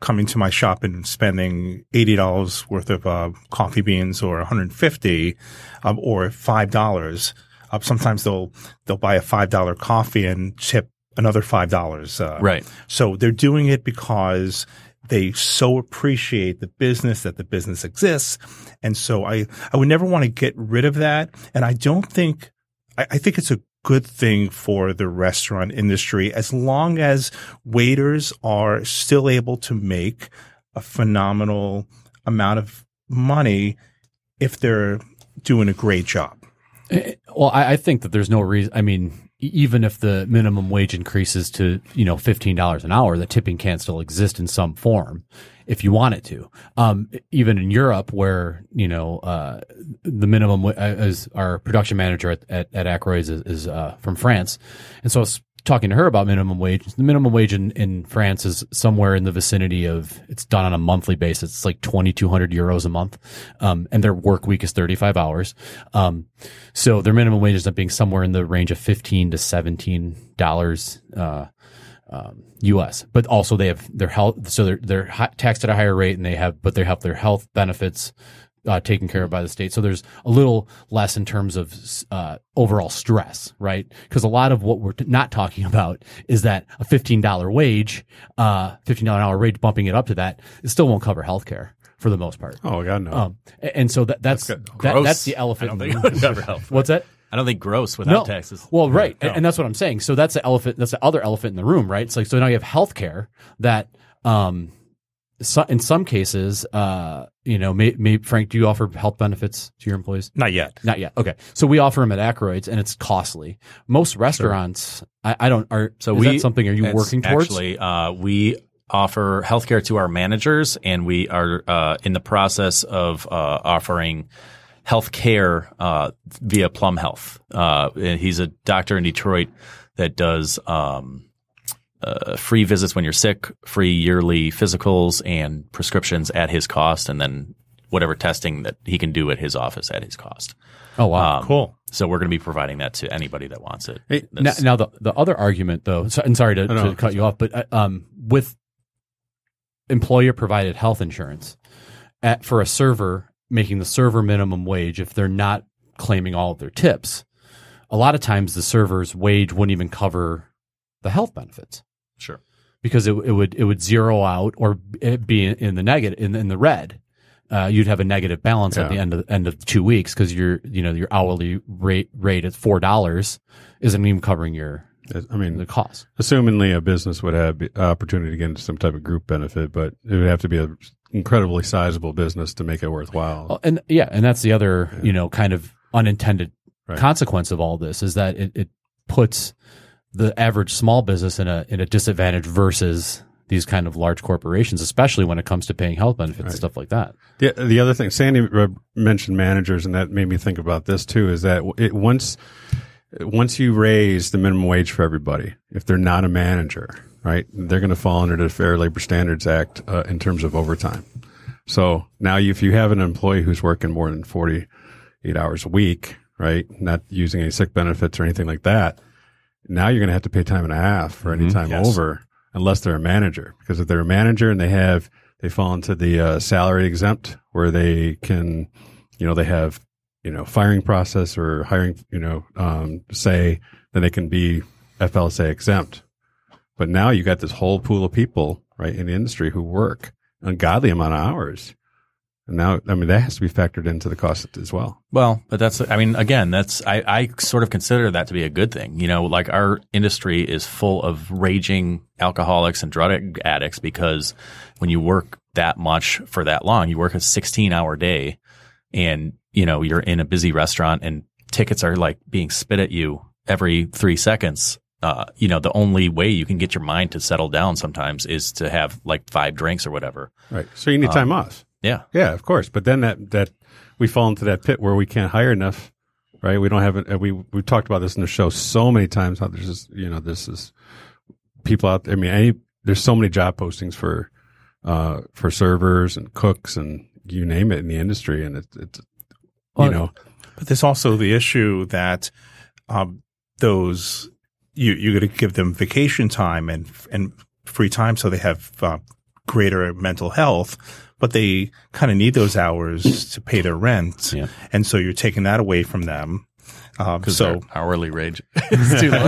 coming to my shop and spending eighty dollars worth of uh, coffee beans or one hundred fifty, um, or five dollars. Uh, sometimes they'll they'll buy a five dollar coffee and tip another five dollars. Uh, Right. So they're doing it because they so appreciate the business that the business exists. And so I, I would never want to get rid of that. And I don't think, I, I think it's a good thing for the restaurant industry as long as waiters are still able to make a phenomenal amount of money if they're doing a great job. Well, I, I think that there's no reason. I mean, even if the minimum wage increases to you know fifteen dollars an hour, the tipping can still exist in some form if you want it to. Um, even in Europe, where you know uh, the minimum uh, as our production manager at at, at Ackroyd's is, is uh, from France, and so talking to her about minimum wage. The minimum wage in, in France is somewhere in the vicinity of it's done on a monthly basis. It's like twenty two hundred euros a month, um, and their work week is thirty five hours. Um, so their minimum wage ends up being somewhere in the range of fifteen to seventeen dollars uh, um, U.S. But also they have their health, so they're they're taxed at a higher rate, and they have but they have their health benefits uh, taken care of by the state. So there's a little less in terms of uh, overall stress, right? Because a lot of what we're t- not talking about is that a fifteen dollar wage, uh, fifteen dollar an hour wage, bumping it up to that, it still won't cover healthcare for the most part. oh god no. Um, and so that that's that, that's the I elephant. don't in think the it would room. cover health. What's that? I don't think gross without no taxes. Well, right, and, and that's what I'm saying. So that's the elephant. That's the other elephant in the room, right? It's like so now you have healthcare that, um, so, in some cases, uh, you know, may, may, Frank, do you offer health benefits to your employees? Not yet. Not yet. Okay, so we offer them at Ackroyd's, and it's costly. Most restaurants, I, I don't. Are So is we that something? Are you working towards? Actually, uh, we offer healthcare to our managers, and we are uh, in the process of uh, offering health care uh, via Plum Health. Uh, and he's a doctor in Detroit that does um, uh, free visits when you're sick, free yearly physicals and prescriptions at his cost, and then whatever testing that he can do at his office at his cost. oh wow, Um, Cool. So we're going to be providing that to anybody that wants it. Hey, Now, now the the other argument, though, so, and sorry to, No, no, to cut you off, but uh, um, with employer provided health insurance at, for a server making the server minimum wage, if they're not claiming all of their tips, a lot of times the server's wage wouldn't even cover the health benefits sure. because it, it would it would zero out or it be in the negative in, in the red. Uh, you'd have a negative balance at the end of end of two weeks because your you know your hourly rate rate at four dollars isn't even covering your I mean, the cost. assumingly a business would have the opportunity to get into some type of group benefit, but it would have to be an incredibly sizable business to make it worthwhile. And yeah, and that's the other you know kind of unintended Right. consequence of all this is that it, it puts the average small business in a in a disadvantage versus these kind of large corporations, especially when it comes to paying health benefits and stuff like that. The, the other thing, Sandy uh, mentioned managers, and that made me think about this too. Is that it, once once you raise the minimum wage for everybody, if they're not a manager, right, they're going to fall under the Fair Labor Standards Act uh, in terms of overtime. So now if you have an employee who's working more than 48 hours a week, right, not using any sick benefits or anything like that, now you're going to have to pay time and a half for any time Yes. over unless they're a manager. Because if they're a manager and they have, they fall into the uh, salary exempt where they can, you know, they have, you know, firing process or hiring, you know, um, say, then they can be FLSA exempt. But now you got this whole pool of people, right, in the industry who work ungodly amount of hours. And now, I mean, that has to be factored into the cost as well. Well, but that's, I mean, again, that's, I, I sort of consider that to be a good thing. You know, like our industry is full of raging alcoholics and drug addicts because when you work that much for that long, you work a 16 hour day and, you know, you're in a busy restaurant and tickets are like being spit at you every three seconds. Uh, you know, the only way you can get your mind to settle down sometimes is to have like five drinks or whatever. Right. So you need time off. Yeah. Yeah, of course. But then that, that we fall into that pit where we can't hire enough, right? We don't have it. We, we've talked about this in the show so many times how there's this, you know, this is people out there. I mean, any, there's so many job postings for, uh, for servers and cooks and you name it in the industry. And it's, it's, you Well, know, But there's also the issue that um, those you you got to give them vacation time and and free time so they have uh, greater mental health. But they kind of need those hours to pay their rent, Yeah. and so you're taking that away from them. Um, Because so hourly wage is too low.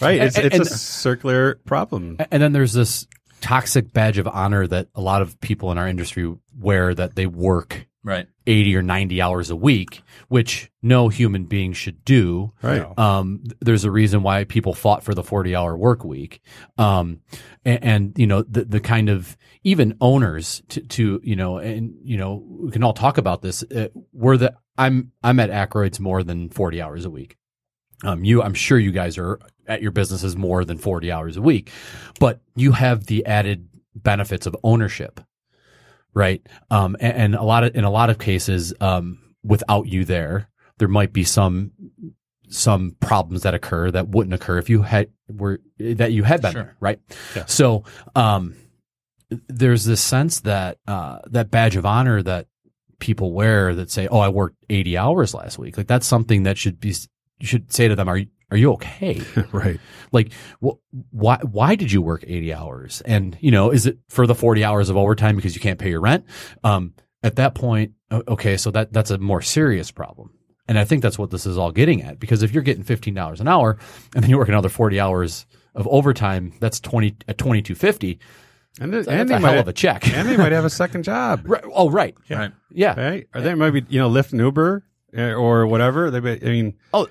right. It's, And- it's and- a circular problem. And then there's this toxic badge of honor that a lot of people in our industry wear that they work right. 80 or 90 hours a week, which no human being should do. Right. Um, there's a reason why people fought for the 40 hour work week. Um, and, and, you know, the, the kind of even owners to, to, you know, and, you know, we can all talk about this. Uh, we're the, I'm, I'm at Ackroyd's more than 40 hours a week. Um, you, I'm sure you guys are at your businesses more than 40 hours a week, but you have the added benefits of ownership right? Um, and, and a lot of in a lot of cases, um, without you there, there might be some some problems that occur that wouldn't occur if you had were that you had been Sure. there, right? Yeah. So, um, there's this sense that uh, that badge of honor that people wear that say, "Oh, I worked 80 hours last week." Like that's something that should be you should say to them, "Are you are you okay?" right. like wh- why why did you work 80 hours and you know is it for the 40 hours of overtime because you can't pay your rent um at that point okay so that that's a more serious problem and i think that's what this is all getting at because if you're getting $15 an hour and then you work another 40 hours of overtime that's 20 at 2250 And, that's and a they hell might, of a check and they might have a second job. right, oh right Right. yeah Right. Or they might be, you know, Lyft and Uber Eh, or whatever. They, I mean, Oh,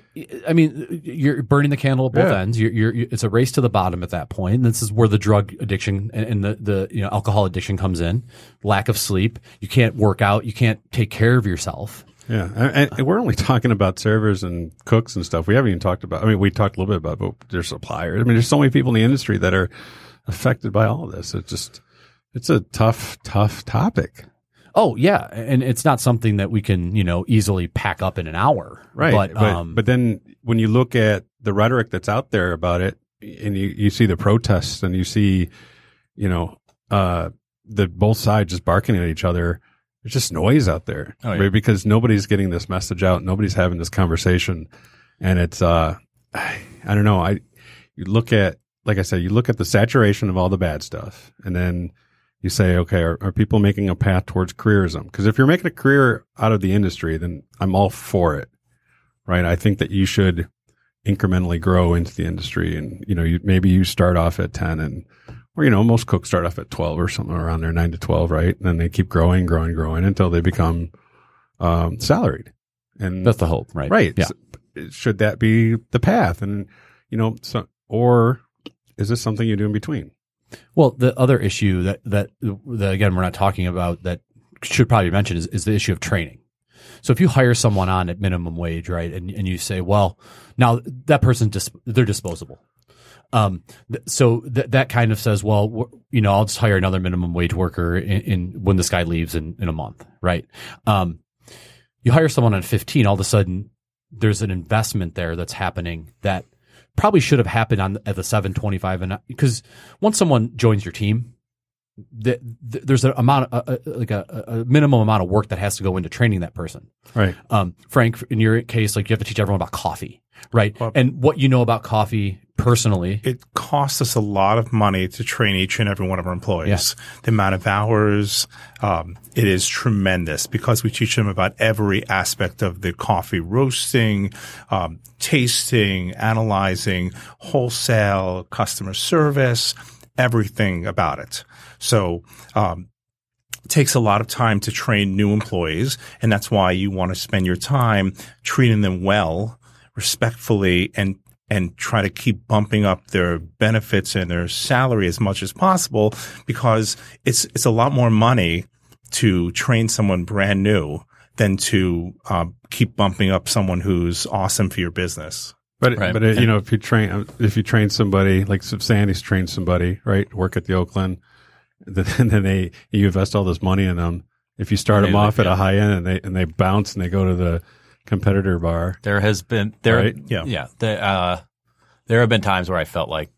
I mean, you're burning the candle at both Yeah. ends. You're, you're, it's a race to the bottom at that point. And this is where the drug addiction and, and the, the, you know, alcohol addiction comes in. Lack of sleep. You can't work out. You can't take care of yourself. Yeah, and, and we're only talking about servers and cooks and stuff. We haven't even talked about. I mean, we talked a little bit about, but there's suppliers. I mean, there's so many people in the industry that are affected by all of this. It's just, it's a tough, tough topic. Oh yeah. And it's not something that we can, you know, easily pack up in an hour. Right. But, But, um, but then when you look at the rhetoric that's out there about it and you, you see the protests and you see, you know, uh, the both sides just barking at each other. There's just noise out there Oh, yeah. right? because nobody's getting this message out. Nobody's having this conversation. And it's, uh, I, I don't know. I, you look at, like I said, you look at the saturation of all the bad stuff and then you say, okay, are, are people making a path towards careerism? Because if you're making a career out of the industry, then I'm all for it, right? I think that you should incrementally grow into the industry, and you know, you, maybe you start off at ten, and or you know, most cooks start off at twelve or something around there, nine to twelve, right? And then they keep growing, growing, growing until they become um, salaried, and that's the hope, right? right. Yeah. So, should that be the path? And you know, so or is this something you do in between? Well, the other issue that, that, that again, we're not talking about that should probably be mentioned is, is the issue of training. So if you hire someone on at minimum wage, right, and, and you say, well, now that person, dis- they're disposable. Um, th- so th- that kind of says, well, you know, I'll just hire another minimum wage worker in, in when this guy leaves in, in a month, right? Um, you hire someone on 15, all of a sudden there's an investment there that's happening that probably should have happened on at the 725 and because once someone joins your team th- th- there's an amount, of, uh, uh, like a, a minimum amount of work that has to go into training that person. Right. Um, Frank, in your case, like you have to teach everyone about coffee, right? and what you know about coffee personally. it costs us a lot of money to train each and every one of our employees. The amount of hours, um, it is tremendous because we teach them about every aspect of the coffee roasting, um, tasting, analyzing, wholesale, customer service, everything about it. So, um, it takes a lot of time to train new employees, and that's why you want to spend your time treating them well, respectfully, and and try to keep bumping up their benefits and their salary as much as possible because it's it's a lot more money to train someone brand new than to um, keep bumping up someone who's awesome for your business. But Right. but uh, you know if you train if you train somebody like if Sandy's trained somebody right work at the Oakland, then then they you invest all this money in them. If you start They them off like, at yeah. a high end and they and they bounce and they go to the competitor bar, There has been there, Right? Yeah. yeah. The, uh, there have been times where I felt like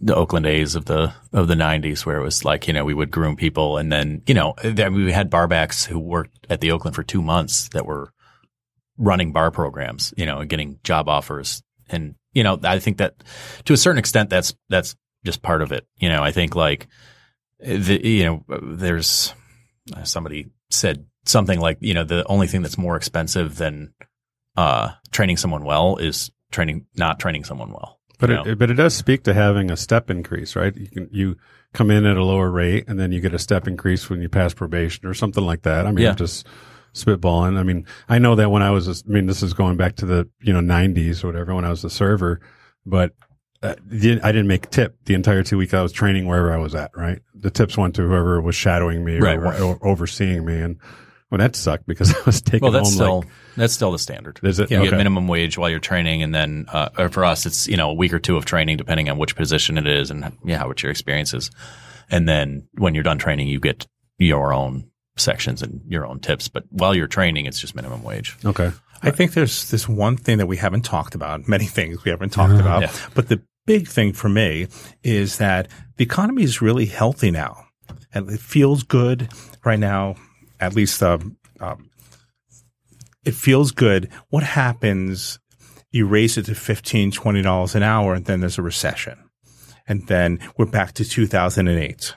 the Oakland A's of the of the '90s, where it was like you know we would groom people, and then you know we had barbacks who worked at the Oakland for two months that were running bar programs, you know, and getting job offers, and you know I think that to a certain extent that's that's just part of it. You know, I think like the you know there's somebody said something like you know the only thing that's more expensive than uh, training someone well is training not training someone well. but you it, but it does speak to having a step increase, right? You can you come in at a lower rate and then you get a step increase when you pass probation or something like that. I mean, Yeah. I'm just spitballing. I mean, I know that when I was, I mean, this is going back to the you know 90s or whatever when I was a server, but uh, I didn't make tip the entire two weeks I was training wherever I was at. Right, the tips went to whoever was shadowing me or, Right, right. or overseeing me, and well, that sucked because I was taking well, that's home still like that's still the standard. Is it? You Okay. get minimum wage while you're training, and then uh, or for us, it's you know a week or two of training depending on which position it is and yeah, what your experience is. And then when you're done training, you get your own sections and your own tips. But while you're training, it's just minimum wage. okay. I think there's this one thing that we haven't talked about, many things we haven't talked about, Yeah. but the big thing for me is that the economy is really healthy now. And it feels good right now, at least um, um, it feels good. What happens? You raise it to $15, $20 an hour, and then there's a recession. And then we're back to 2008.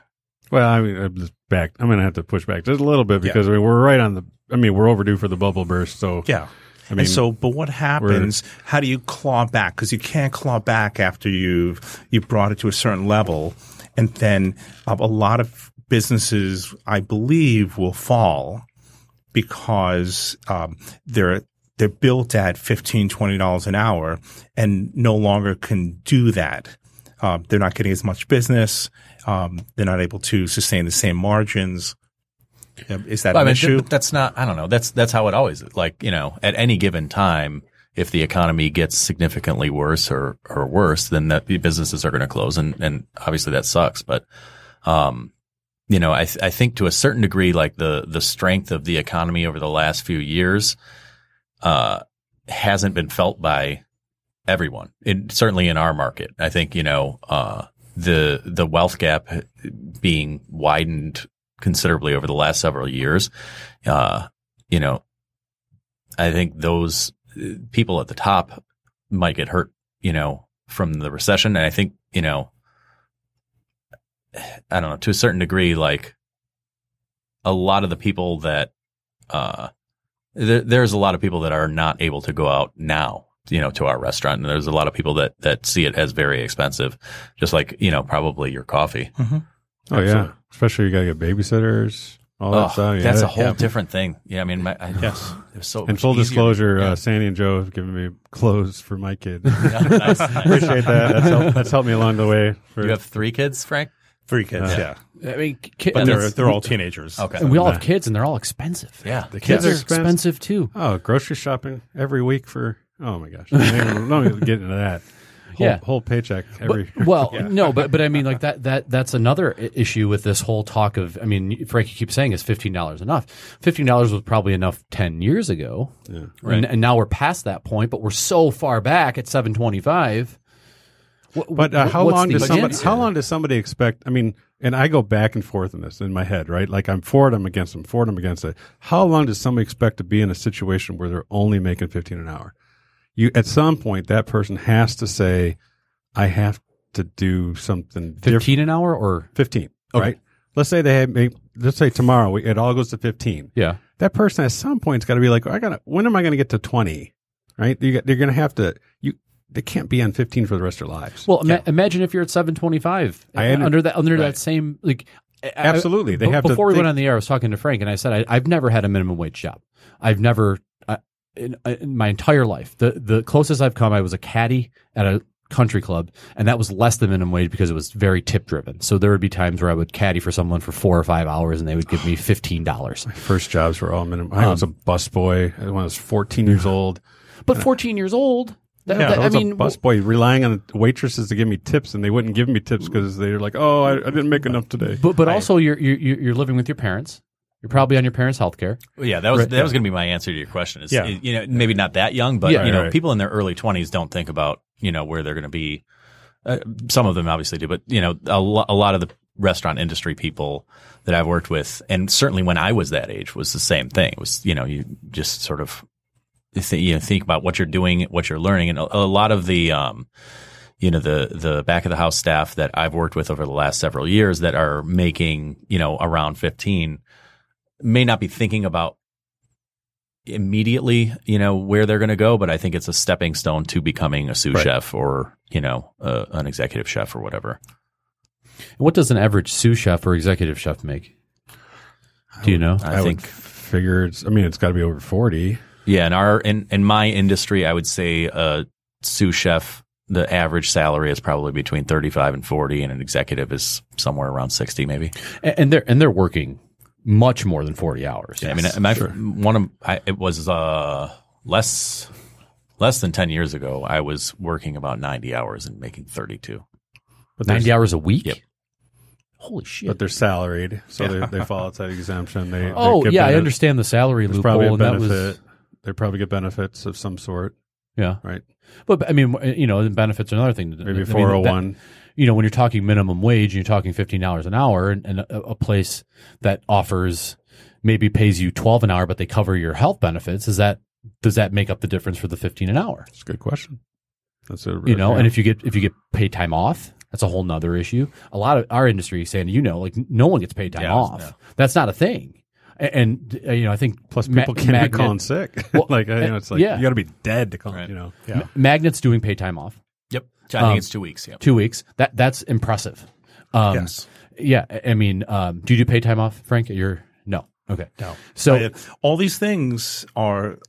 Well, I mean, I'm just back. I'm going to have to push back just a little bit because I mean, we're right on the. I mean, we're overdue for the bubble burst. So Yeah. I mean, and so, but what happens? How do you claw back? Because you can't claw back after you've you brought it to a certain level, and then uh, a lot of businesses, I believe, will fall because um, they're they're built at $15, 20 dollars an hour, and no longer can do that. Um, they're not getting as much business. Um, they're not able to sustain the same margins. Is that I an mean, issue? th- that's not. I don't know. That's that's how it always is. like. You know, at any given time, if the economy gets significantly worse or or worse, then that the businesses are going to close, and and obviously that sucks. But, um, you know, I th- I think to a certain degree, like the the strength of the economy over the last few years, uh, hasn't been felt by everyone. It, certainly in our market, I think you know, uh, the the wealth gap being widened considerably over the last several years. Uh, you know, I think those uh, people at the top might get hurt, you know, from the recession. And I think, you know, I don't know, to a certain degree, like a lot of the people that, uh, there, there's a lot of people that are not able to go out now, you know, to our restaurant. And there's a lot of people that, that see it as very expensive, just like, you know, probably your coffee. oh yeah, especially you got to get babysitters, all that Oh, stuff. Yeah, that's a whole yeah. different thing. Yeah, I mean, my, I, Yes. it was so And full easier. disclosure, Yeah. uh, Sandy and Joe have given me clothes for my kid. Yeah, nice, nice. Appreciate that. That's helped, that's helped me along the way. For, You have three kids, Frank? Three kids, yeah. I mean, ki- But and they're it's- they're all teenagers. Okay. and we all have kids, and they're all expensive. Yeah. the Kids kids are are expensive, expensive. too. Oh, grocery shopping every week for. Oh my gosh! Don't even, don't even get into that. Whole, Yeah. whole paycheck every. But, well, no, but but I mean, like that that that's another i- issue with this whole talk of. I mean, Frankie keeps saying is fifteen dollars enough. Fifteen dollars was probably enough ten years ago, and, and now we're past that point. But we're so far back at seven twenty five. What- But uh, how long does somebody answer? how long does somebody expect? I mean, and I go back and forth in this in my head, right? Like I'm for it, I'm against them, for it, I'm against it. How long does somebody expect to be in a situation where they're only making 15 an hour? You at some point that person has to say, I have to do something different. 15 an hour or 15, Okay. right? Let's say they have, let's say tomorrow we, it all goes to 15. yeah. That person at some point's got to be like, I got to, when am I going to get to 20? Right? You got, they're going to have to, you, they can't be on 15 for the rest of their lives. Well, ima- imagine if you're at 725 I under- under that under right. that same like Absolutely. They be- have to before we think- went on the air, I was talking to Frank and I said I, I've never had a minimum wage job. I've never uh, in, in my entire life. The the closest I've come, I was a caddy at a country club, and that was less than minimum wage because it was very tip driven. So there would be times where I would caddy for someone for four or five hours, and they would give me fifteen dollars. First jobs were all minimum. I was a Um, busboy when I was 14 years old. But fourteen years old, that, Yeah, that- I I was mean, a busboy relying on waitresses to give me tips, and they wouldn't give me tips because they were like, "Oh, I, I didn't make enough today." but but also you're you're you're living with your parents. You're probably on your parents' health care. Well, yeah, that was Right, that was going to be my answer to your question. Is Yeah. you know maybe not that young, but Yeah. you know Right, right. people in their early twenties don't think about you know where they're going to be. Uh, some of them obviously do, but you know a, lo- a lot of the restaurant industry people that I've worked with, and certainly when I was that age, was the same thing. It was you know you just sort of th- you know think about what you're doing, what you're learning, and a, a lot of the um, you know the the back of the house staff that I've worked with over the last several years that are making you know around 15 may not be thinking about immediately you know where they're going to go but I think it's a stepping stone to becoming a sous Right. chef or you know uh, an executive chef or whatever What does an average sous chef or executive chef make? Do you know? I, I think would figure it's. I mean, it's got to be over 40. Yeah in our in in my industry I would say a sous chef the average salary is probably between 35 and 40 and an executive is somewhere around 60 maybe And and they're and they're working much more than forty hours. Yeah, I mean, my, one of I, it was uh, less less than ten years ago. I was working about ninety hours and making thirty two. But ninety hours a week. Yep. Holy shit! But they're salaried, so they, they fall outside exemption. They, oh they yeah, I understand the salary There's loophole, probably a and that was They probably get benefits of some sort, yeah. right? But I mean, eh, you know, the benefits are another thing. Maybe I mean, 401. You know, when you're talking minimum wage, and you're talking fifteen dollars an hour, and, and a, a place that offers maybe pays you twelve an hour, but they cover your health benefits. Is that does that make up the difference for the fifteen an hour? That's a good question. That's a you know yeah. and if you get if you get paid time off that's a whole nother issue a lot of our industry saying you know like no one gets paid time Yeah, off yeah. that's not a thing and, uh, you know i think plus ma- people can't be Magnet- calling sick. Well, like you know, it's like yeah. you got to be dead to call. Right. You know, Yeah. magnets doing pay time off Yep, I Um, it's two weeks. Yep. two weeks that that's impressive um yes. yeah I- i mean um do you do pay time off frank you're no okay No. so I- all these things are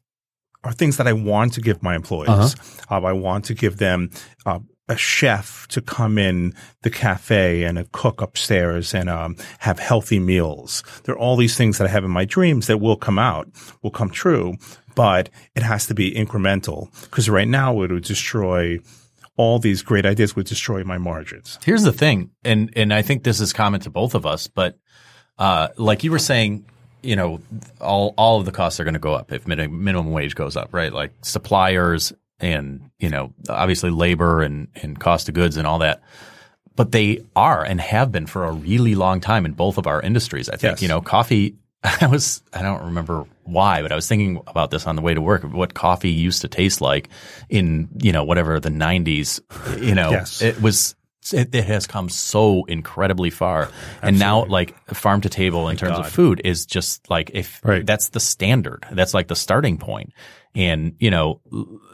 are things that I want to give my employees. Uh-huh. Um, I want to give them uh, a chef to come in the cafe and a cook upstairs and um, have healthy meals. There are all these things that I have in my dreams that will come out, will come true, but it has to be incremental because right now it would destroy all these great ideas would destroy my margins. Here's the thing, and and I think this is common to both of us, but uh, like you were saying, you know, all all of the costs are going to go up if minimum wage goes up, right? Like suppliers and you know, obviously labor and and cost of goods and all that. But they are and have been for a really long time in both of our industries. I think Yes. you know, coffee. I was I don't remember why, but I was thinking about this on the way to work. What coffee used to taste like in you know whatever the '90s. You know, Yes. it was it, it has come so incredibly far and now like farm to table in terms of food is just like if Right. that's the standard that's like the starting point and you know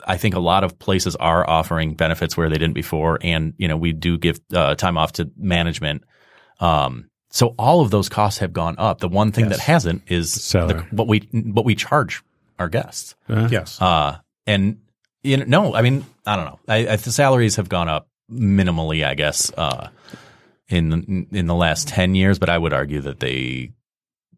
i think a lot of places are offering benefits where they didn't before and you know we do give uh, time off to management um so all of those costs have gone up the one thing Yes. that hasn't is the, what we what we charge our guests Yeah. Yes. uh, and you know, no, I mean, I don't know. I, I, the salaries have gone up minimally, I guess, uh, in in the last ten years. But I would argue that they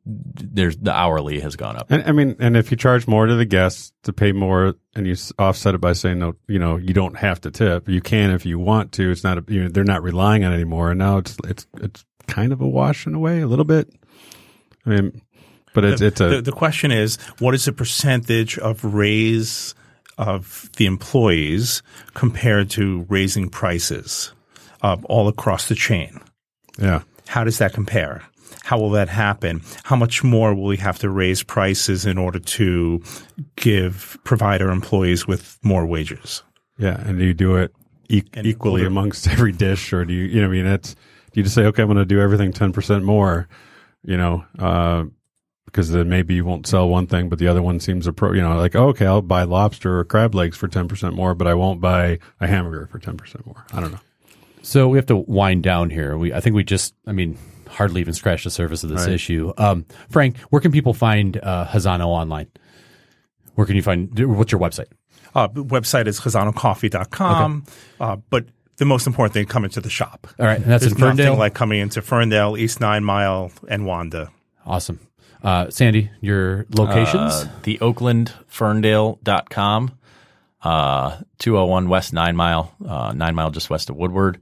there's the hourly has gone up. And I mean, and if you charge more to the guests to pay more, and you offset it by saying no, you know, you don't have to tip. You can if you want to. It's not. A, you know, they're not relying on it anymore. And now it's it's it's kind of a wash in a way, a little bit. I mean, but it's it's a the, the question is, what is the percentage of raise of the employees compared to raising prices uh, all across the chain. Yeah. How does that compare? How will that happen? How much more will we have to raise prices in order to give provide our employees with more wages? Yeah. And do you do it e- And equally will there- amongst every dish or do you, you know, I mean, it's, do you just say, okay, I'm going to do everything 10% more, you know, uh, because then maybe you won't sell one thing, but the other one seems appro, you know, like, oh, okay, I'll buy lobster or crab legs for 10% more, but I won't buy a hamburger for 10% more. I don't know. So we have to wind down here. We, I think we just, I mean, hardly even scratched the surface of this Right. issue. Um, Frank, where can people find uh, Chazzano online? Where can you find? What's your website? Uh, the website is chazzanocoffee.com. Uh, but the most important thing, come into the shop. All right, and that's There's in Ferndale. nothing like coming into Ferndale, East Nine Mile, and Wanda. awesome. Uh, Sandy, your locations? Uh, the oaklandferndale.com, uh, 201 West Nine Mile, uh, Nine Mile just west of Woodward,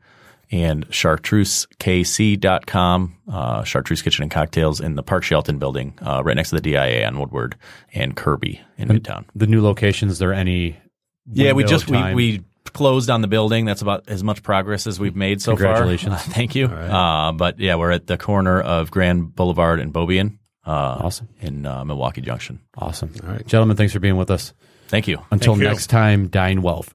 and chartreusekc.com, uh, Chartreuse Kitchen and Cocktails in the Park Shelton building, uh, right next to the DIA on Woodward and Kirby in Midtown. the new locations. Is there any? Yeah, we just of we, we closed on the building. That's about as much progress as we've made so Congratulations. far. Thank you. Uh, but yeah, we're at the corner of Grand Boulevard and Beaubien. Uh, Awesome. in uh, Milwaukee Junction. awesome. All right, gentlemen, thanks for being with us. Thank you. Until Thank you. next time, dine well.